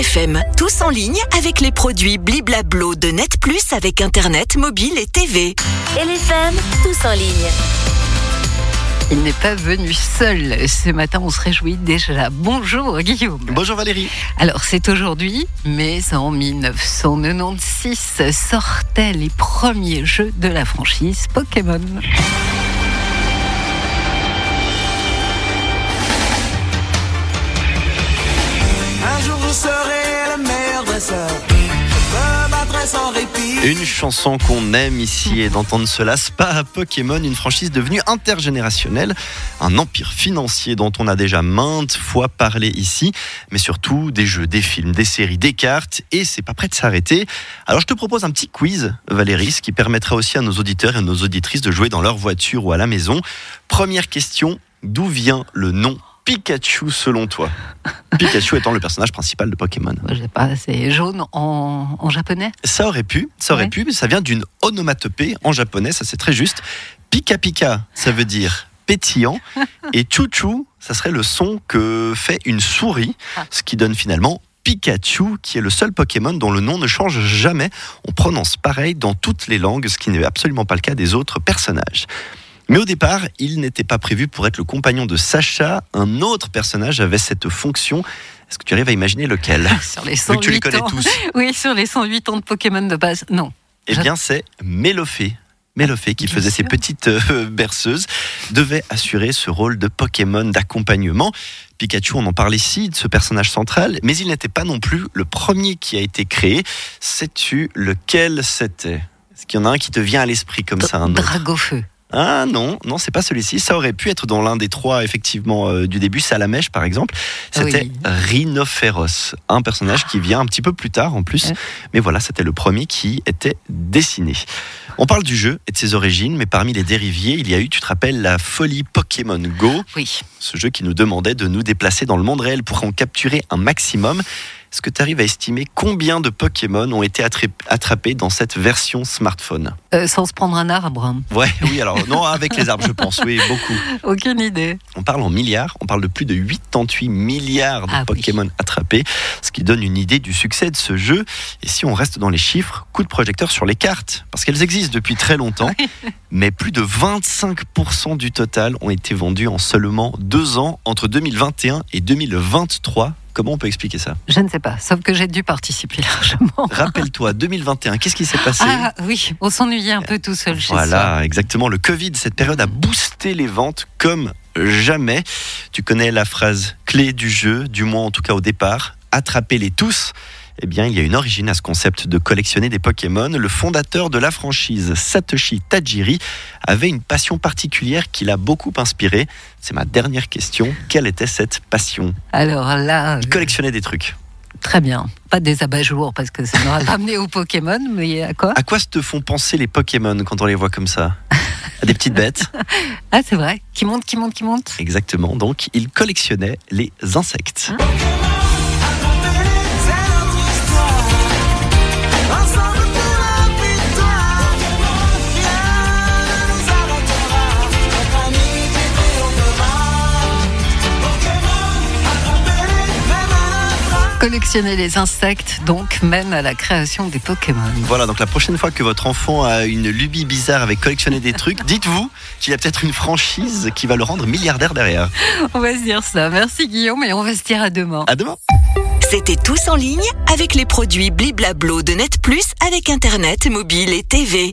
LFM, tous en ligne avec les produits Bliblablo de Net Plus avec Internet, mobile et TV. LFM, tous en ligne. Il n'est pas venu seul. Ce matin, on se réjouit déjà. Bonjour Guillaume. Bonjour Valérie. Alors c'est aujourd'hui, mais en 1996 sortaient les premiers jeux de la franchise Pokémon. Une chanson qu'on aime ici et d'entendre cela, Spa Pokémon, une franchise devenue intergénérationnelle, un empire financier dont on a déjà maintes fois parlé ici, mais surtout des jeux, des films, des séries, des cartes, et c'est pas prêt de s'arrêter. Alors je te propose un petit quiz, Valérie, ce qui permettra aussi à nos auditeurs et à nos auditrices de jouer dans leur voiture ou à la maison. Première question, d'où vient le nom Pikachu selon toi Pikachu étant le personnage principal de Pokémon. Je sais pas, c'est jaune en, en japonais Ça aurait pu, ça aurait Ouais. pu, mais ça vient d'une onomatopée en japonais, ça c'est très juste. Pika pika, ça veut dire pétillant, et chouchou, ça serait le son que fait une souris, Ah. ce qui donne finalement Pikachu, qui est le seul Pokémon dont le nom ne change jamais. On prononce pareil dans toutes les langues, ce qui n'est absolument pas le cas des autres personnages. Mais au départ, il n'était pas prévu pour être le compagnon de Sacha. Un autre personnage avait cette fonction. Est-ce que tu arrives à imaginer lequel Sur les Vu que 108 tu les connais ans. tous. Oui, sur les 108 ans de Pokémon de base. Non. Eh bien, c'est Mélophée. Mélophée, qui Bien faisait ses petites euh, berceuses, devait assurer ce rôle de Pokémon d'accompagnement. Pikachu, on en parle ici, de ce personnage central, mais il n'était pas non plus le premier qui a été créé. Sais-tu lequel c'était? Est-ce qu'il y en a un qui te vient à l'esprit comme ça un autre? Dragofeu. Ah non, non, c'est pas celui-ci. Ça aurait pu être dans l'un des trois, effectivement, euh, du début, Salamèche, par exemple. C'était Oui. Rhinophéros, un personnage qui vient un petit peu plus tard, en plus. Ouais. Mais voilà, c'était le premier qui était dessiné. On parle du jeu et de ses origines, mais parmi les dériviers, il y a eu, tu te rappelles, la folie Pokémon Go, Oui. ce jeu qui nous demandait de nous déplacer dans le monde réel pour en capturer un maximum. Est-ce que tu arrives à estimer combien de Pokémon ont été attra- attrapés dans cette version smartphone? Euh, sans se prendre un arbre. Ouais, oui, alors non, avec les arbres, je pense, oui, beaucoup. Aucune idée. On parle en milliards, on parle de plus de 88 milliards de Ah oui. Pokémon attrapés, ce qui donne une idée du succès de ce jeu. Et si on reste dans les chiffres, coup de projecteur sur les cartes, parce qu'elles existent depuis très longtemps, mais plus de 25% du total ont été vendus en seulement deux ans, entre 2021 et 2023. Comment on peut expliquer ça? Je ne sais pas, sauf que j'ai dû participer largement. Rappelle-toi, 2021, qu'est-ce qui s'est passé? Ah oui, on s'ennuyait un peu tout seul chez soi. Voilà, exactement. Le Covid, cette période a boosté les ventes comme jamais. Tu connais la phrase clé du jeu, du moins en tout cas au départ, attrapez-les tous. Eh bien, il y a une origine à ce concept de collectionner des Pokémon. Le fondateur de la franchise, Satoshi Tajiri, avait une passion particulière qui l'a beaucoup inspiré. C'est ma dernière question. Quelle était cette passion Alors là, Il collectionnait des trucs. très bien. Pas des abat-jours parce que ça n'aura pas amené au Pokémon, mais à quoi À quoi se te font penser les Pokémon quand on les voit comme ça À des petites bêtes Ah, c'est vrai. Qui monte, qui monte, qui monte Exactement, donc il collectionnait les insectes. C'est Collectionner les insectes, donc même à la création des Pokémon. Voilà, donc la prochaine fois que votre enfant a une lubie bizarre avec collectionner des trucs, dites-vous qu'il y a peut-être une franchise qui va le rendre milliardaire derrière. On va se dire ça. Merci Guillaume et on va se dire à demain. À demain C'était tous en ligne avec les produits Bliblablo de Net Plus avec Internet, mobile et TV.